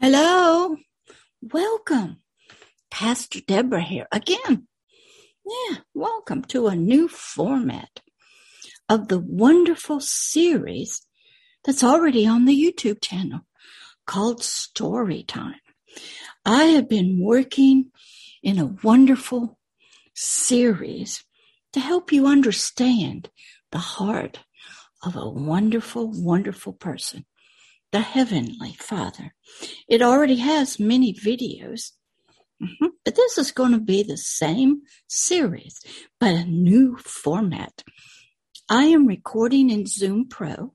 Hello. Welcome. Pastor Deborah here again. Yeah, welcome to a new format of the wonderful series that's already on the YouTube channel called Story Time. I have been working in a wonderful series to help you understand the heart of a wonderful, wonderful person the Heavenly Father. It already has many videos, mm-hmm. but this is going to be the same series, but a new format. I am recording in Zoom Pro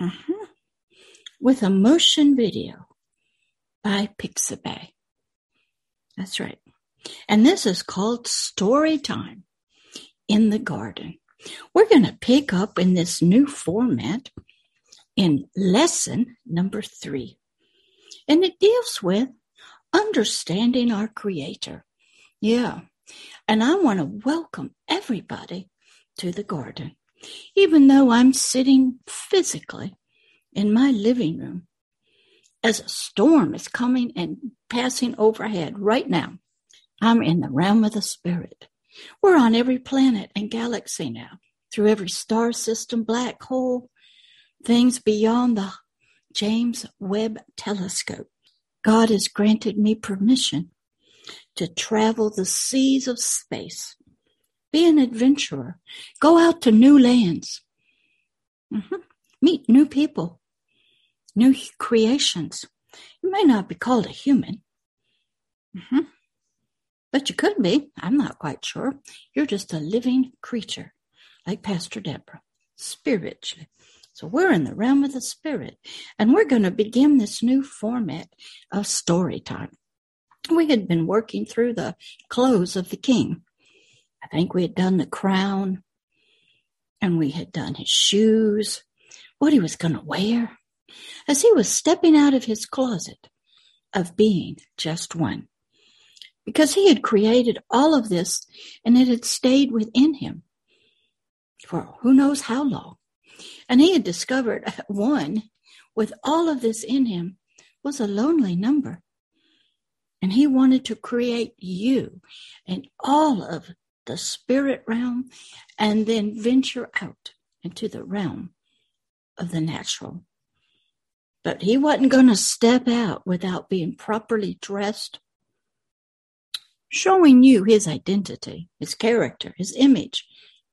mm-hmm. with a motion video by Pixabay. That's right. And this is called Story Time in the Garden. We're going to pick up in this new format in lesson number three. And it deals with understanding our Creator. Yeah. And I want to welcome everybody to the garden. Even though I'm sitting physically in my living room as a storm is coming and passing overhead right now, I'm in the realm of the Spirit. We're on every planet and galaxy now, through every star system, black hole, things beyond the James Webb Telescope. God has granted me permission to travel the seas of space, be an adventurer, go out to new lands, mm-hmm. meet new people, new creations. You may not be called a human, mm-hmm. but you could be. I'm not quite sure. You're just a living creature, like Pastor Deborah, spiritually. So we're in the realm of the spirit, and we're going to begin this new format of story time. We had been working through the clothes of the king. I think we had done the crown, and we had done his shoes, what he was going to wear, as he was stepping out of his closet of being just one. Because he had created all of this and it had stayed within him for who knows how long. And he had discovered one with all of this in him was a lonely number. And he wanted to create you and all of the spirit realm and then venture out into the realm of the natural. But he wasn't going to step out without being properly dressed, showing you his identity, his character, his image,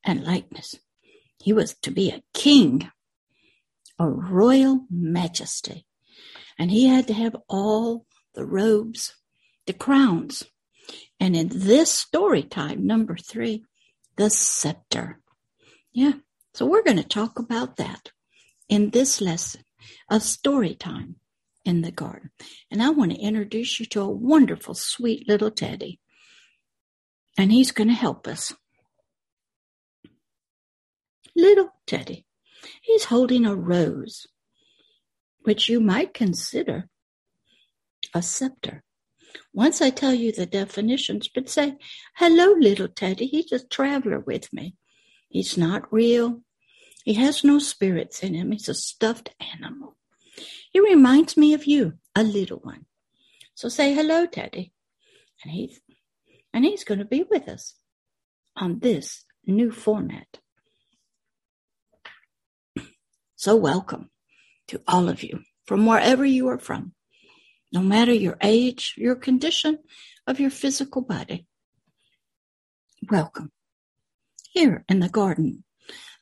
and likeness. He was to be a king, a royal majesty. And he had to have all the robes, the crowns. And in this story time, number three, the scepter. Yeah. So we're going to talk about that in this lesson of story time in the garden. And I want to introduce you to a wonderful, sweet little teddy. And he's going to help us little Teddy. He's holding a rose, which you might consider a scepter. Once I tell you the definitions, but say, hello, little Teddy. He's a traveler with me. He's not real. He has no spirits in him. He's a stuffed animal. He reminds me of you, a little one. So say hello, Teddy. And he's, and he's going to be with us on this new format. So welcome to all of you from wherever you are from, no matter your age, your condition of your physical body. Welcome here in the Garden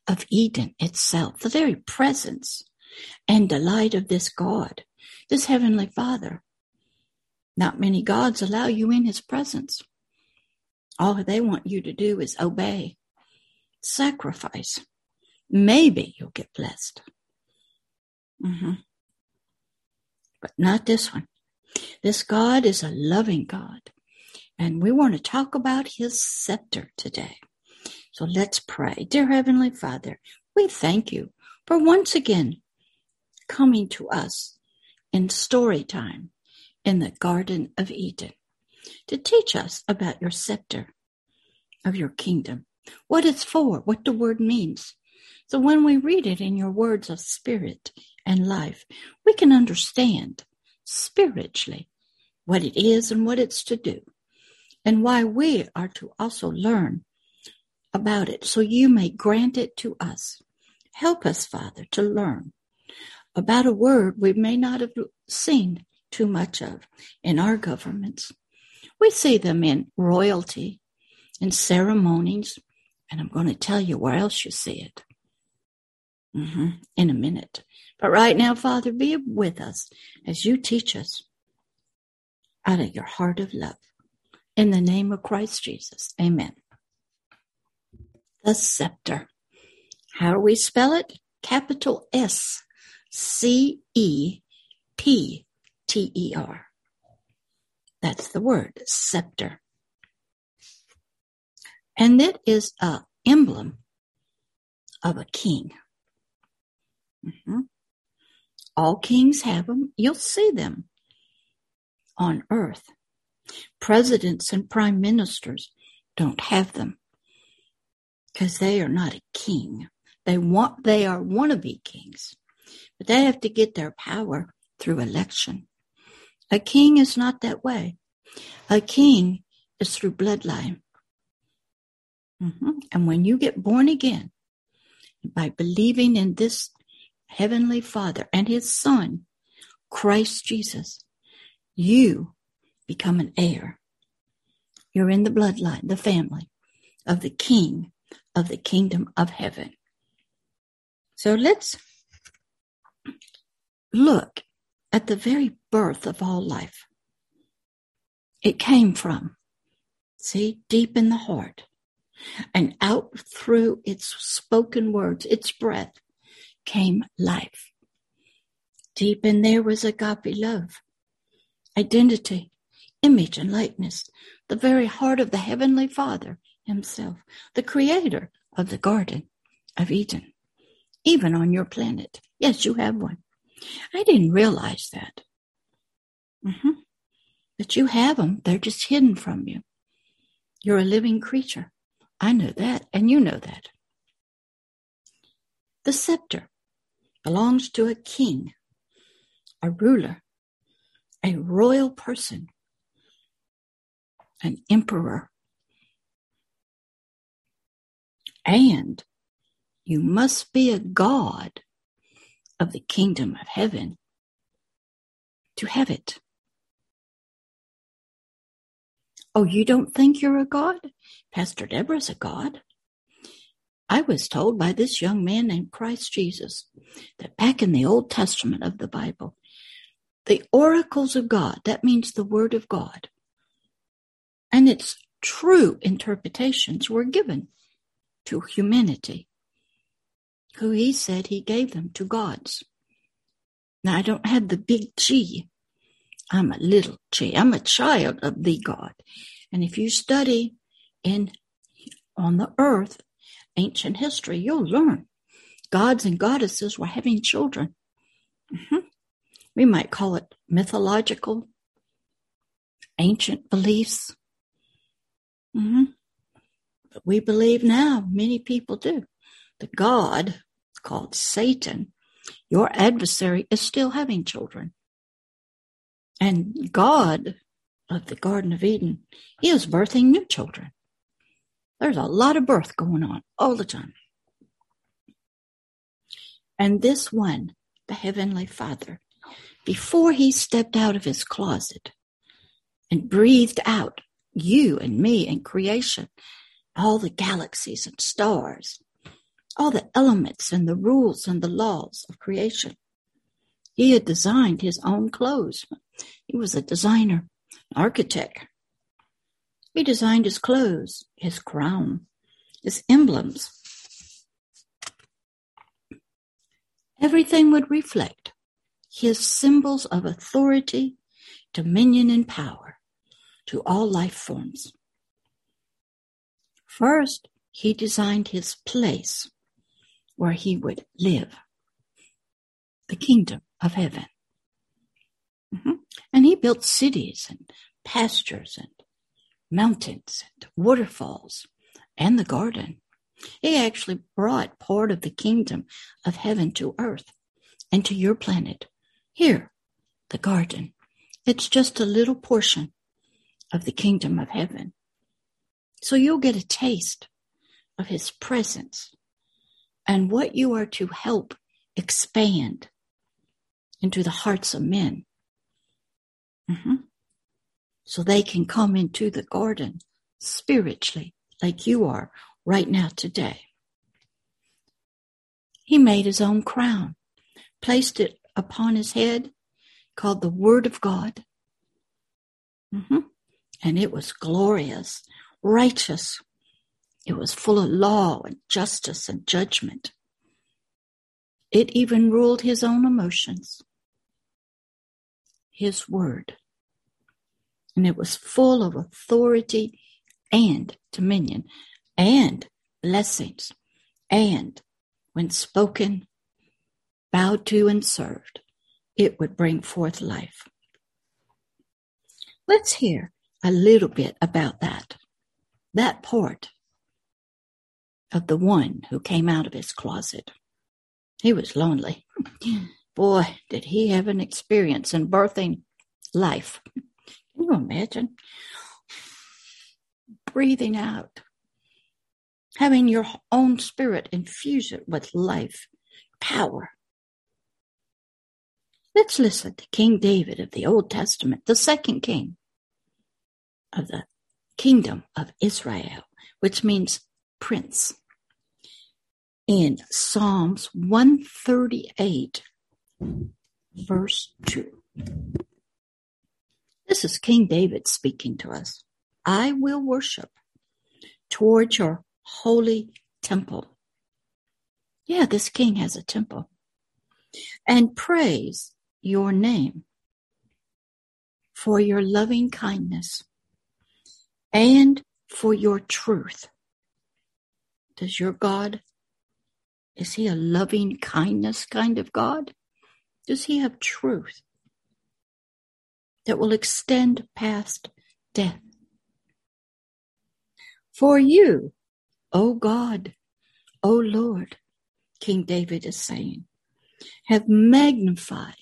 of Eden itself, the very presence and delight of this God, this Heavenly Father. Not many gods allow you in His presence. All they want you to do is obey, sacrifice, Maybe you'll get blessed. Mm-hmm. But not this one. This God is a loving God. And we want to talk about his scepter today. So let's pray. Dear Heavenly Father, we thank you for once again coming to us in story time in the Garden of Eden to teach us about your scepter of your kingdom, what it's for, what the word means, so when we read it in your words of spirit and life, we can understand spiritually what it is and what it's to do, and why we are to also learn about it so you may grant it to us. Help us, Father, to learn about a word we may not have seen too much of in our governments. We see them in royalty, and ceremonies, and I'm going to tell you where else you see it mm-hmm, in a minute. But right now, Father, be with us as you teach us out of your heart of love. In the name of Christ Jesus, amen. The scepter. How do we spell it? Capital S C E P T E R. That's the word, scepter. And it is a emblem of a king. Mm-hmm. All kings have them. You'll see them on earth. Presidents and prime ministers don't have them because they are not a king. They want, they are wannabe kings, but they have to get their power through election. A king is not that way. A king is through bloodline. Mm-hmm. And when you get born again, by believing in this Heavenly Father and His Son, Christ Jesus, you become an heir. You're in the bloodline, the family of the King of the kingdom of heaven. So let's look at the very birth of all life. It came from, see, deep in the heart and out through its spoken words, its breath came life. Deep in there was agape love, identity, image, and likeness, the very heart of the Heavenly Father Himself, the creator of the Garden of Eden, even on your planet. Yes, you have one. I didn't realize that. Mm-hmm. But you have them, they're just hidden from you. You're a living creature. I know that, and you know that. The scepter belongs to a king, a ruler, a royal person, an emperor. And you must be a god of the kingdom of heaven to have it. Oh, you don't think you're a god? Pastor Deborah's a god. I was told by this young man named Christ Jesus that back in the Old Testament of the Bible, the oracles of God, that means the Word of God, and its true interpretations were given to humanity, who he said he gave them to gods. Now, I don't have the big G. I'm a little G. I'm a child of the God. And if you study in on the earth, ancient history, you'll learn gods and goddesses were having children. Mm-hmm. We might call it mythological, ancient beliefs. Mm-hmm. But we believe now, many people do, the God called Satan, your adversary, is still having children. And God of the Garden of Eden is birthing new children. There's a lot of birth going on all the time. And this one, the Heavenly Father, before he stepped out of his closet and breathed out you and me and creation, all the galaxies and stars, all the elements and the rules and the laws of creation. He had designed his own clothes. He was a designer, architect. He designed his clothes, his crown, his emblems. Everything would reflect his symbols of authority, dominion, and power to all life forms. First, he designed his place where he would live, the kingdom of heaven. Mm-hmm. And he built cities and pastures and mountains and waterfalls and the garden. He actually brought part of the kingdom of heaven to earth and to your planet. Here, the garden It's just a little portion of the kingdom of heaven. So you'll get a taste of his presence and what you are to help expand into the hearts of men. Mm-hmm. So they can come into the garden spiritually, like you are right now today. He made his own crown, placed it upon his head, called the Word of God. Mm-hmm. And it was glorious, righteous. It was full of law and justice and judgment. It even ruled his own emotions, his word. And it was full of authority and dominion and blessings and when spoken, bowed to and served, it would bring forth life. Let's hear a little bit about that, that part of the one who came out of his closet. He was lonely. Boy, did he have an experience in birthing life. Can you imagine? Breathing out, having your own spirit infuse it with life, power. Let's listen to King David of the Old Testament, the second king of the kingdom of Israel, which means prince in Psalms 138, verse 2. This is King David speaking to us. I will worship towards your holy temple. Yeah, this king has a temple. And praise your name for your loving kindness and for your truth. Does your God is he a loving kindness kind of God? Does he have truth that will extend past death? For you, O God, O Lord, King David is saying, have magnified,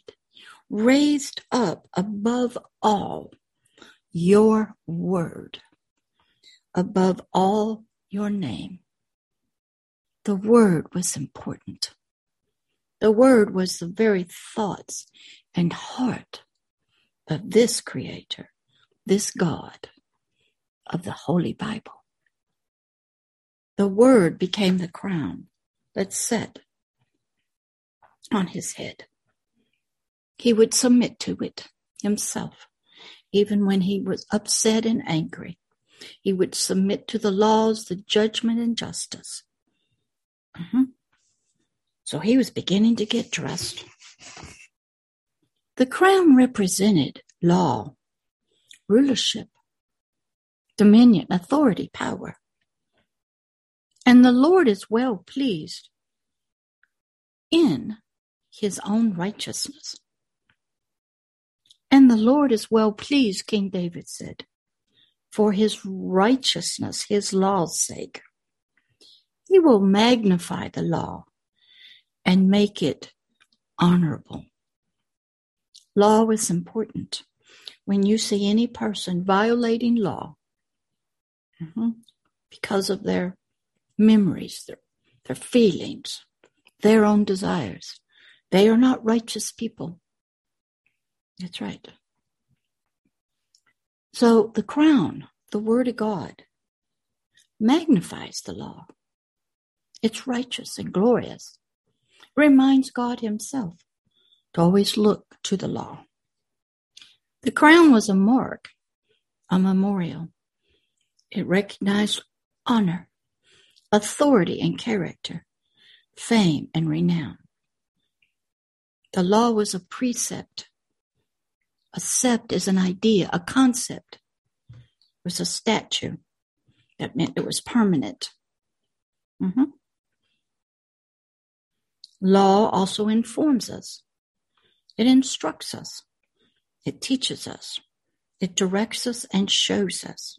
raised up above all your word, above all your name the word was important. The word was the very thoughts and heart of this creator, this God of the Holy Bible. The word became the crown that sat on his head. He would submit to it himself, even when he was upset and angry. He would submit to the laws, the judgment, and justice Mm-hmm. So he was beginning to get dressed. The crown represented law, rulership, dominion, authority, power. And the Lord is well pleased in his own righteousness. And the Lord is well pleased, King David said, for his righteousness, his law's sake. He will magnify the law and make it honorable. Law is important. When you see any person violating law mm-hmm, because of their memories, their, their feelings, their own desires, they are not righteous people. That's right. So the crown, the word of God, magnifies the law. It's righteous and glorious. Reminds God Himself to always look to the law. The crown was a mark, a memorial. It recognized honor, authority and character, fame and renown. The law was a precept. A sept is an idea, a concept. It was a statue. That meant it was permanent. Mm-hmm. Law also informs us. It instructs us. It teaches us. It directs us and shows us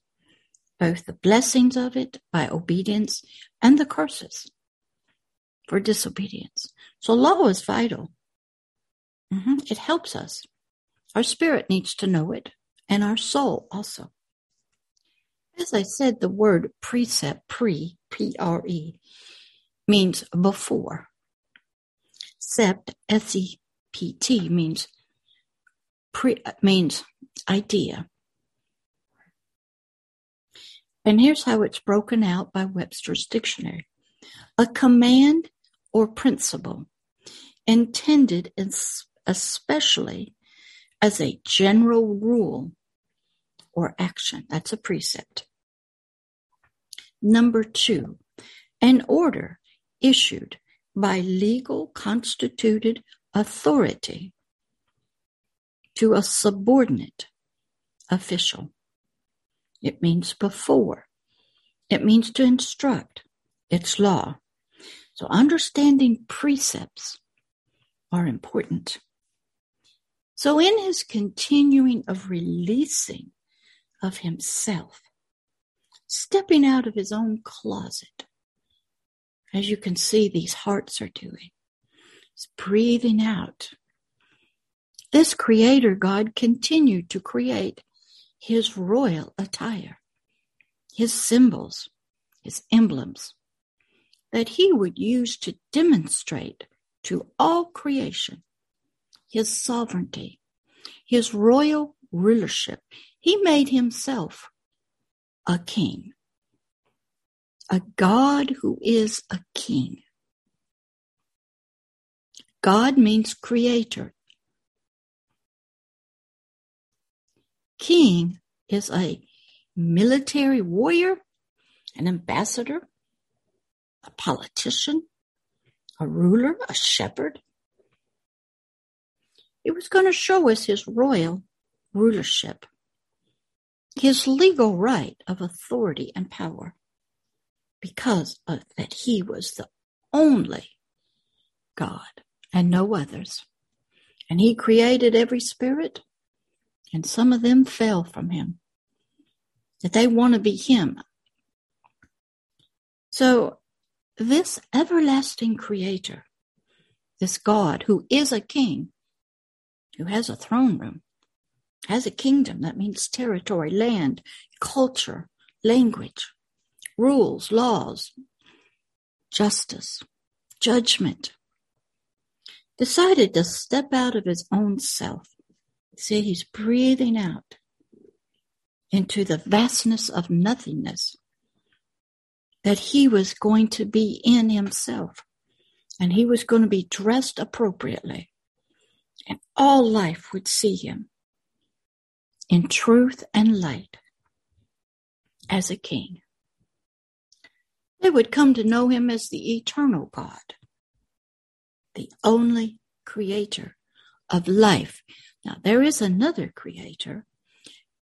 both the blessings of it by obedience and the curses for disobedience. So law is vital. Mm-hmm. It helps us Our spirit needs to know it, and our soul also. As I said, the word precept, pre, P R E, means before. Sept, S E P T, means pre, means idea. And here's how it's broken out by Webster's Dictionary a command or principle intended especially as a general rule or action. That's a precept. Number two, an order issued by legal constituted authority to a subordinate official. It means before. It means to instruct. It's law. So understanding precepts are important. So in his continuing of releasing of himself, stepping out of his own closet, as you can see these hearts are doing, he's breathing out. This creator God continued to create his royal attire, his symbols, his emblems, that he would use to demonstrate to all creation his sovereignty, his royal rulership. He made himself a king, a God who is a king. God means creator. King is a military warrior, an ambassador, a politician, a ruler, a shepherd. He was going to show us his royal rulership, his legal right of authority and power, because of that he was the only God and no others. And he created every spirit, and some of them fell from him. That they want to be him. So this everlasting creator, this God who is a king, who has a throne room, has a kingdom, that means territory, land, culture, language, rules, laws, justice, judgment, decided to step out of his own self. See, he's breathing out into the vastness of nothingness that he was going to be in himself and he was going to be dressed appropriately and all life would see him in truth and light as a king. They would come to know him as the eternal God, the only creator of life. Now, there is another creator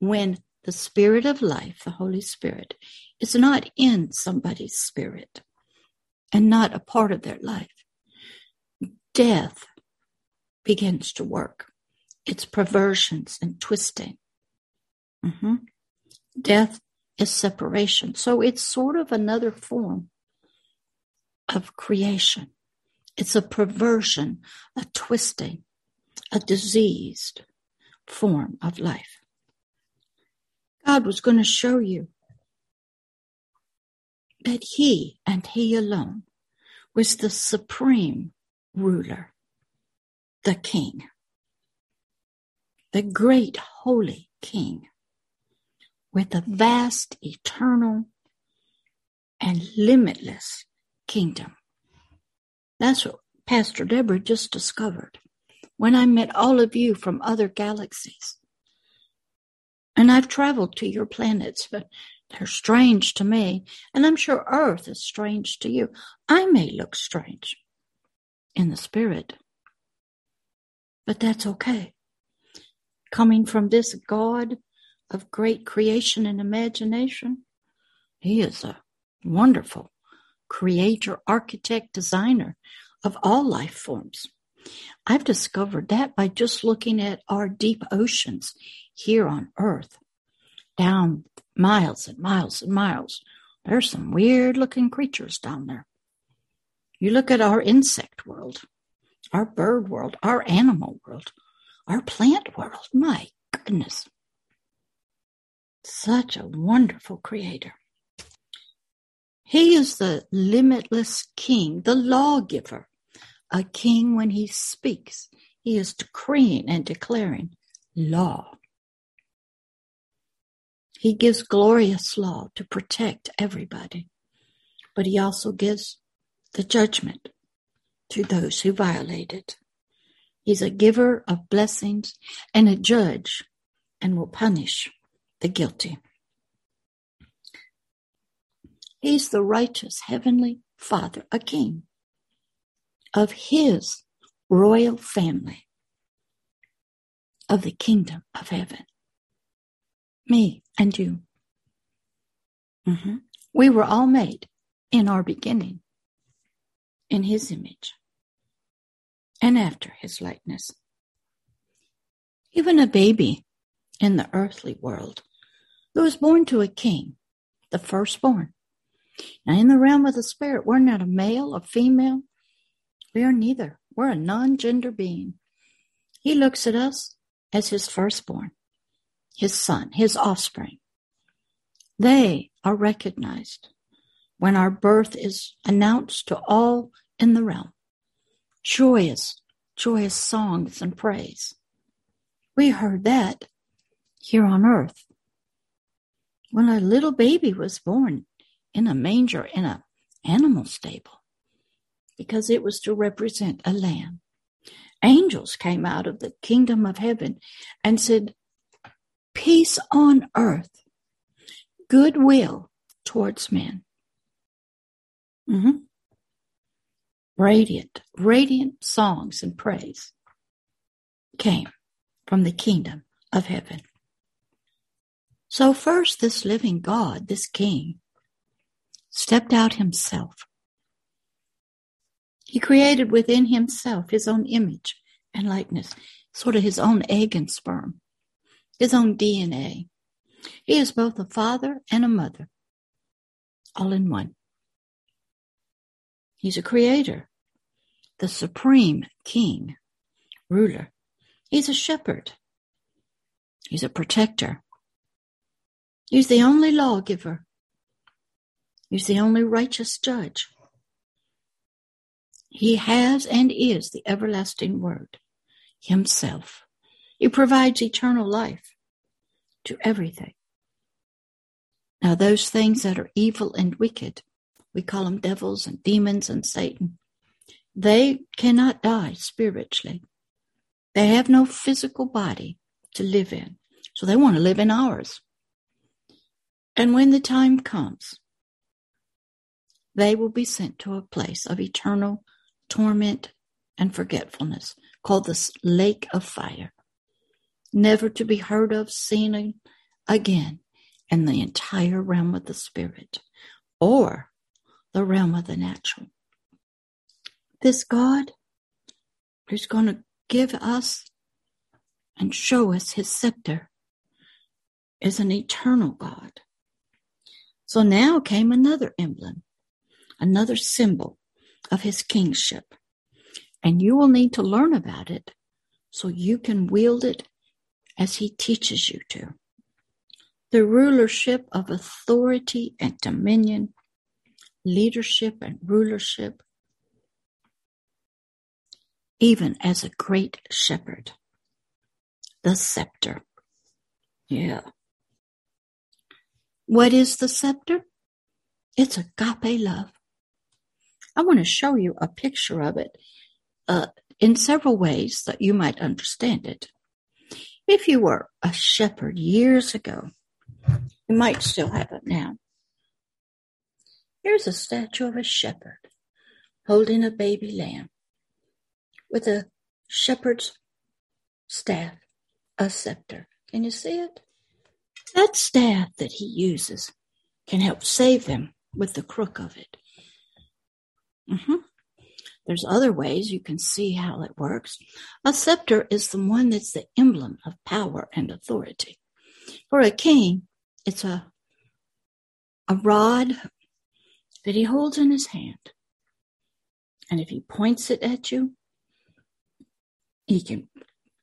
when the spirit of life, the Holy Spirit, is not in somebody's spirit and not a part of their life. Death begins to work. It's perversions and twisting. Mm-hmm. Death is separation. So it's sort of another form of creation. It's a perversion, a twisting, a diseased form of life. God was going to show you that He and He alone was the supreme ruler, the King, the great holy King with a vast, eternal, and limitless kingdom. That's what Pastor Deborah just discovered when I met all of you from other galaxies. And I've traveled to your planets, but they're strange to me. And I'm sure Earth is strange to you. I may look strange in the spirit, but that's okay. Coming from this God of great creation and imagination, He is a wonderful creator, architect, designer of all life forms. I've discovered that by just looking at our deep oceans here on Earth, down miles and miles and miles. There's some weird looking creatures down there. You look at our insect world, our bird world, our animal world, our plant world. My goodness. Such a wonderful creator. He is the limitless king, the lawgiver. A king, when he speaks, he is decreeing and declaring law. He gives glorious law to protect everybody, but he also gives the judgment to those who violate it. He's a giver of blessings and a judge and will punish the guilty. He's the righteous heavenly Father, a king of his royal family of the kingdom of heaven. Me and you. Mm-hmm. We were all made in our beginning in his image and after his likeness. Even a baby in the earthly world who was born to a king, the firstborn. Now, in the realm of the spirit, we're not a male or female. We are neither. We're a non gender being. He looks at us as his firstborn, his son, his offspring. They are recognized when our birth is announced to all in the realm. Joyous, joyous songs and praise. We heard that here on earth. When a little baby was born in a manger in an animal stable, because it was to represent a lamb. Angels came out of the kingdom of heaven and said, Peace on earth, goodwill towards men. Mm-hmm. Radiant, radiant songs and praise came from the kingdom of heaven. So, first, this living God, this King, stepped out himself. He created within himself his own image and likeness, sort of his own egg and sperm, his own DNA. He is both a father and a mother, all in one. He's a creator, the supreme king, ruler. He's a shepherd. He's a protector. He's the only lawgiver. He's the only righteous judge. He has and is the everlasting word himself. He provides eternal life to everything. Now, those things that are evil and wicked, we call them devils and demons and Satan, they cannot die spiritually. They have no physical body to live in. So they want to live in ours. And when the time comes, they will be sent to a place of eternal torment and forgetfulness called the lake of fire, never to be heard of, seen again in the entire realm of the spirit or the realm of the natural. This God who's going to give us and show us his scepter is an eternal God. So now came another emblem another symbol of his kingship. And you will need to learn about it so you can wield it as he teaches you to. The rulership of authority and dominion, leadership and rulership, even as a great shepherd. The scepter. Yeah. What is the scepter? It's agape love. I want to show you a picture of it uh, in several ways that you might understand it. If you were a shepherd years ago, you might still have it now. Here's a statue of a shepherd holding a baby lamb with a shepherd's staff, a scepter. Can you see it? That staff that he uses can help save them with the crook of it. Mm-hmm. There's other ways you can see how it works. A scepter is the one that's the emblem of power and authority. For a king, it's a a rod that he holds in his hand. And if he points it at you, he can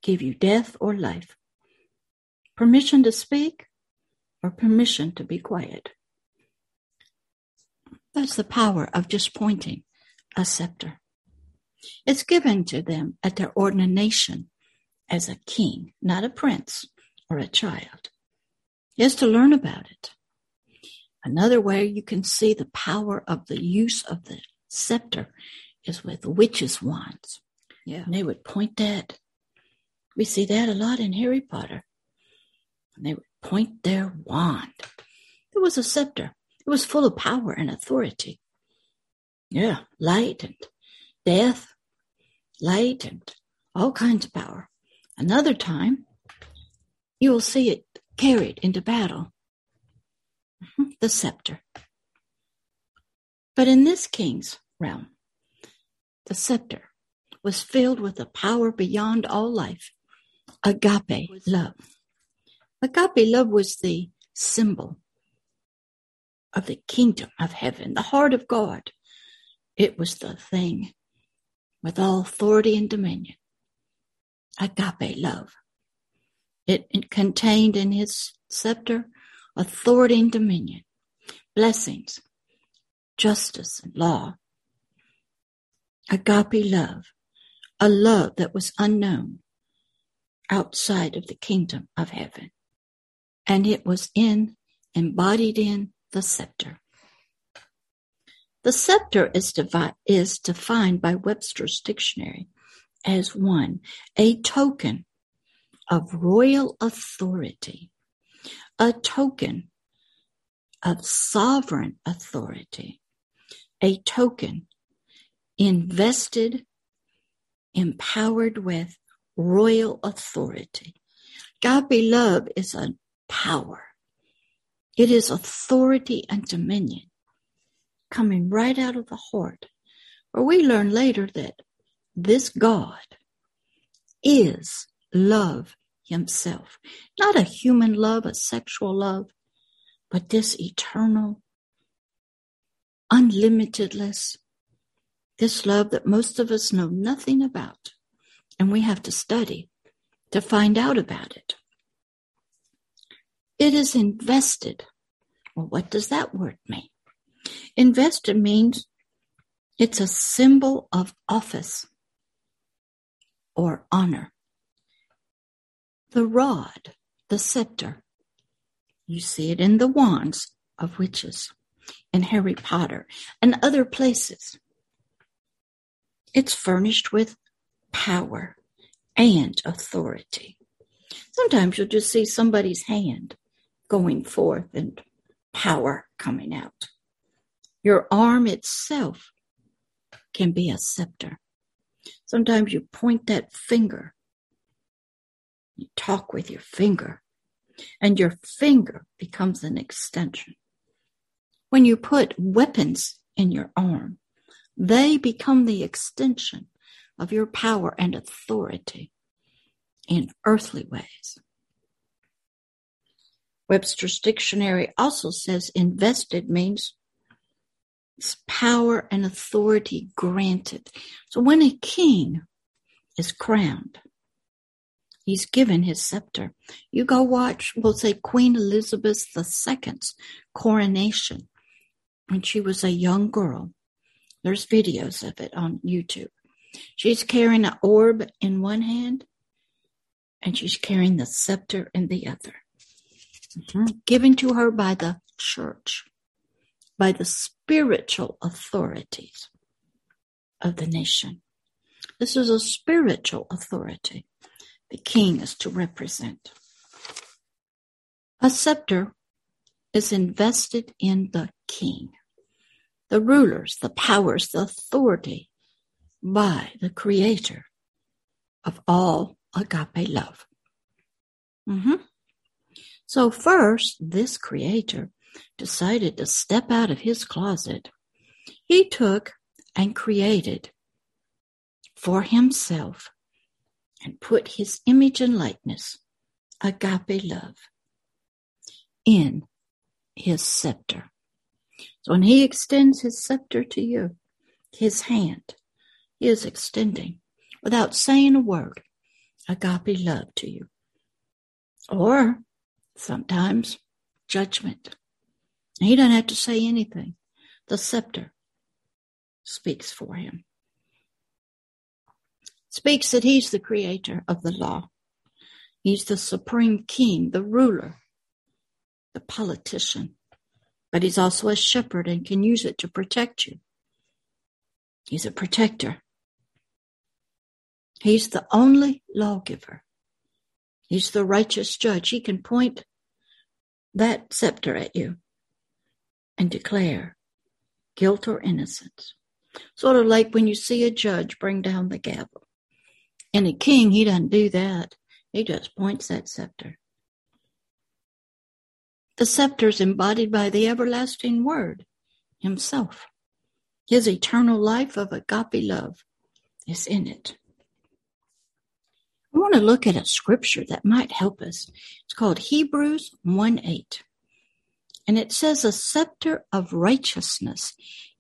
give you death or life, permission to speak or permission to be quiet. That's the power of just pointing a scepter. It's given to them at their ordination as a king, not a prince or a child. Is to learn about it. Another way you can see the power of the use of the scepter is with witches' wands. Yeah. And they would point that. We see that a lot in Harry Potter. And they would point their wand. It was a scepter. It was full of power and authority. Yeah, light and death, light and all kinds of power. Another time, you will see it carried into battle. Mm-hmm, the scepter. But in this king's realm, the scepter was filled with a power beyond all life agape love. Agape love was the symbol of the kingdom of heaven, the heart of God. It was the thing with all authority and dominion. Agape love. It, it contained in his scepter authority and dominion, blessings, justice, and law. Agape love, a love that was unknown outside of the kingdom of heaven. And it was in, embodied in the scepter. The scepter is, devi- is defined by Webster's dictionary as one, a token of royal authority, a token of sovereign authority, a token invested, empowered with royal authority. Agape love is a power. It is authority and dominion coming right out of the heart. Where we learn later that this God is love himself. Not a human love, a sexual love, but this eternal, unlimitedness, this love that most of us know nothing about. And we have to study to find out about it. It is invested. Well, what does that word mean? Invested means it's a symbol of office or honor. The rod, the scepter, you see it in the wands of witches, in Harry Potter, and other places. It's furnished with power and authority. Sometimes you'll just see somebody's hand going forth and power coming out. Your arm itself can be a scepter. Sometimes you point that finger. You talk with your finger, and your finger becomes an extension. When you put weapons in your arm, they become the extension of your power and authority in earthly ways. Webster's dictionary also says invested means power and authority granted. So when a king is crowned, he's given his scepter. You go watch, we'll say Queen Elizabeth II's coronation when she was a young girl. There's videos of it on YouTube. She's carrying an orb in one hand and she's carrying the scepter in the other mm-hmm. given to her by the church, by the spiritual authorities of the nation. This is a spiritual authority the king is to represent. A scepter is invested in the king, the rulers, the powers, the authority by the creator of all agape love. Mm-hmm. So first, this creator decided to step out of his closet. He took and created for himself and put his image and likeness, agape love, in his scepter. So when he extends his scepter to you, his hand, he is extending without saying a word agape love to you. Or sometimes judgment. He doesn't have to say anything. The scepter speaks for him. Speaks that he's the creator of the law. He's the supreme king, the ruler, the politician. But he's also a shepherd and can use it to protect you. He's a protector. He's the only lawgiver. He's the righteous judge. He can point that scepter at you and declare guilt or innocence. Sort of like when you see a judge bring down the gavel. And a king, he doesn't do that. He just points that scepter. The scepter is embodied by the everlasting word himself. His eternal life of agape love is in it. I want to look at a scripture that might help us. It's called Hebrews 1 8. And it says, A scepter of righteousness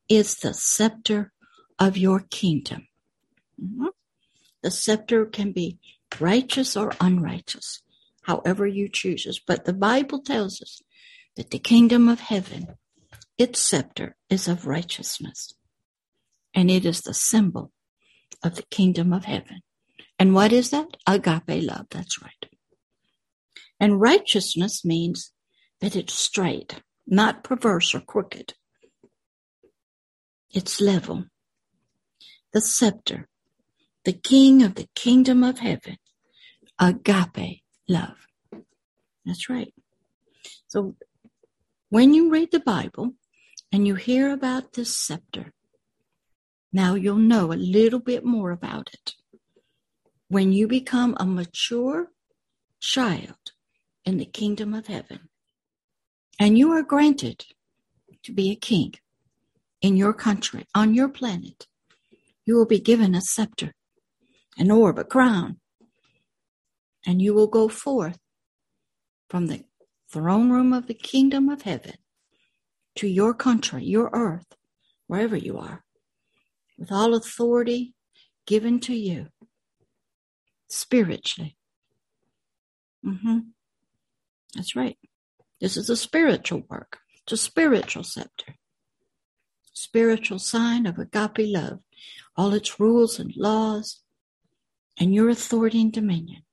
is the scepter of your kingdom. Mm-hmm. The scepter can be righteous or unrighteous, however you choose. But the Bible tells us that the kingdom of heaven, its scepter is of righteousness. And it is the symbol of the kingdom of heaven. And what is that? Agape love. That's right. And righteousness means that it's straight, not perverse or crooked. It's level. The scepter, the king of the kingdom of heaven, agape love. That's right. So when you read the Bible and you hear about this scepter, now you'll know a little bit more about it when you become a mature child in the kingdom of heaven, and you are granted to be a king in your country, on your planet, you will be given a scepter, an orb, a crown, and you will go forth from the throne room of the kingdom of heaven to your country, your earth, wherever you are, with all authority given to you spiritually. Mm-hmm. That's right. This is a spiritual work. It's a spiritual scepter. Spiritual sign of agape love. All its rules and laws and your authority and dominion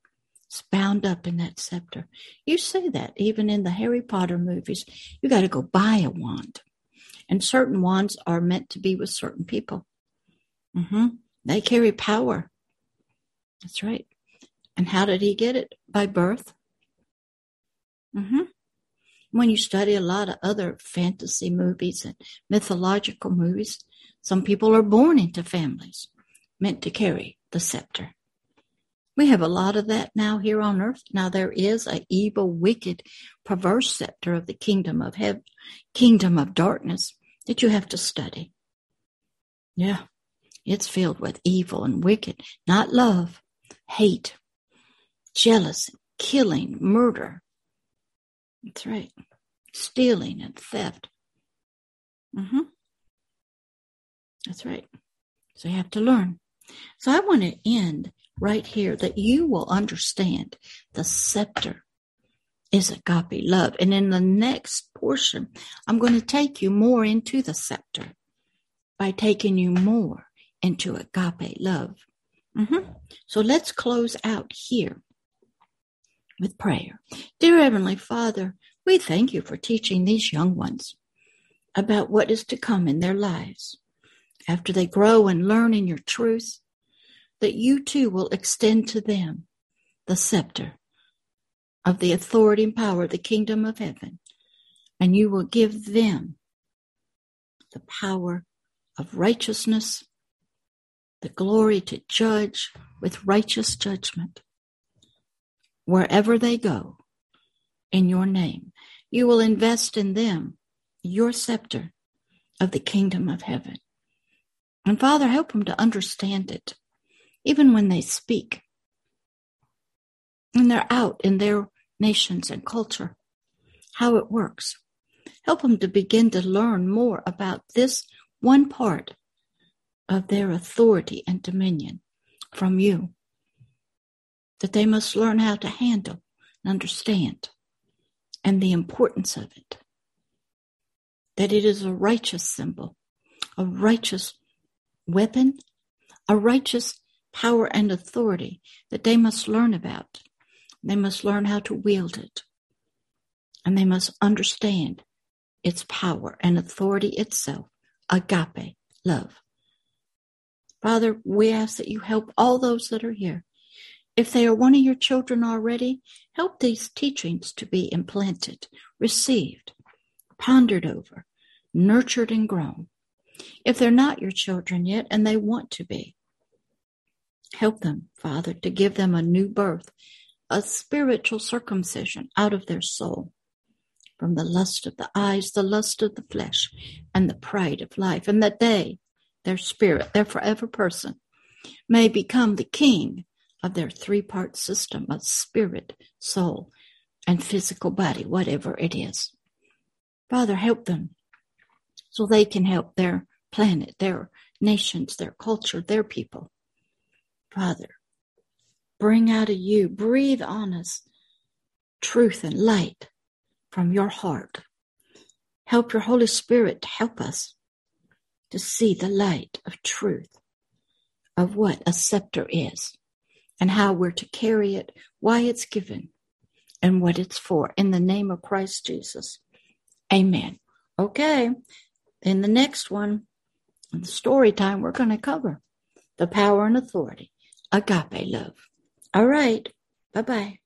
is bound up in that scepter. You say that even in the Harry Potter movies. You got to go buy a wand. And certain wands are meant to be with certain people. Mm-hmm. They carry power. That's right. And how did he get it? By birth. Mm-hmm. When you study a lot of other fantasy movies and mythological movies, some people are born into families meant to carry the scepter. We have a lot of that now here on earth. Now there is a evil, wicked, perverse scepter of the kingdom of heaven, kingdom of darkness that you have to study. Yeah, it's filled with evil and wicked, not love, hate, jealousy, killing, murder. That's right. Stealing and theft. Mm-hmm. That's right. So you have to learn. So I want to end right here that you will understand the scepter is agape love. And in the next portion, I'm going to take you more into the scepter by taking you more into agape love. Mm-hmm. So let's close out here with prayer. Dear Heavenly Father, we thank you for teaching these young ones about what is to come in their lives. After they grow and learn in your truth, that you too will extend to them the scepter of the authority and power of the kingdom of heaven, and you will give them the power of righteousness, the glory to judge with righteous judgment, wherever they go in your name. You will invest in them your scepter of the kingdom of heaven. And Father, help them to understand it, even when they speak, when they're out in their nations and culture, how it works. Help them to begin to learn more about this one part of their authority and dominion from you that they must learn how to handle and understand and the importance of it. That it is a righteous symbol, a righteous weapon, a righteous power and authority that they must learn about. They must learn how to wield it. And they must understand its power and authority itself, agape, love. Father, we ask that you help all those that are here. If they are one of your children already, help these teachings to be implanted, received, pondered over, nurtured, and grown. If they're not your children yet and they want to be, help them, Father, to give them a new birth, a spiritual circumcision out of their soul from the lust of the eyes, the lust of the flesh, and the pride of life, and that they their spirit, their forever person, may become the king of their three part system of spirit, soul, and physical body, whatever it is. Father, help them so they can help their planet, their nations, their culture, their people. Father, bring out of you, breathe on us truth and light from your heart. Help your Holy Spirit to help us to see the light of truth of what a scepter is and how we're to carry it, why it's given, and what it's for. In the name of Christ Jesus. Amen. Okay. In the next one, in story time, we're going to cover the power and authority, agape love. All right. Bye bye.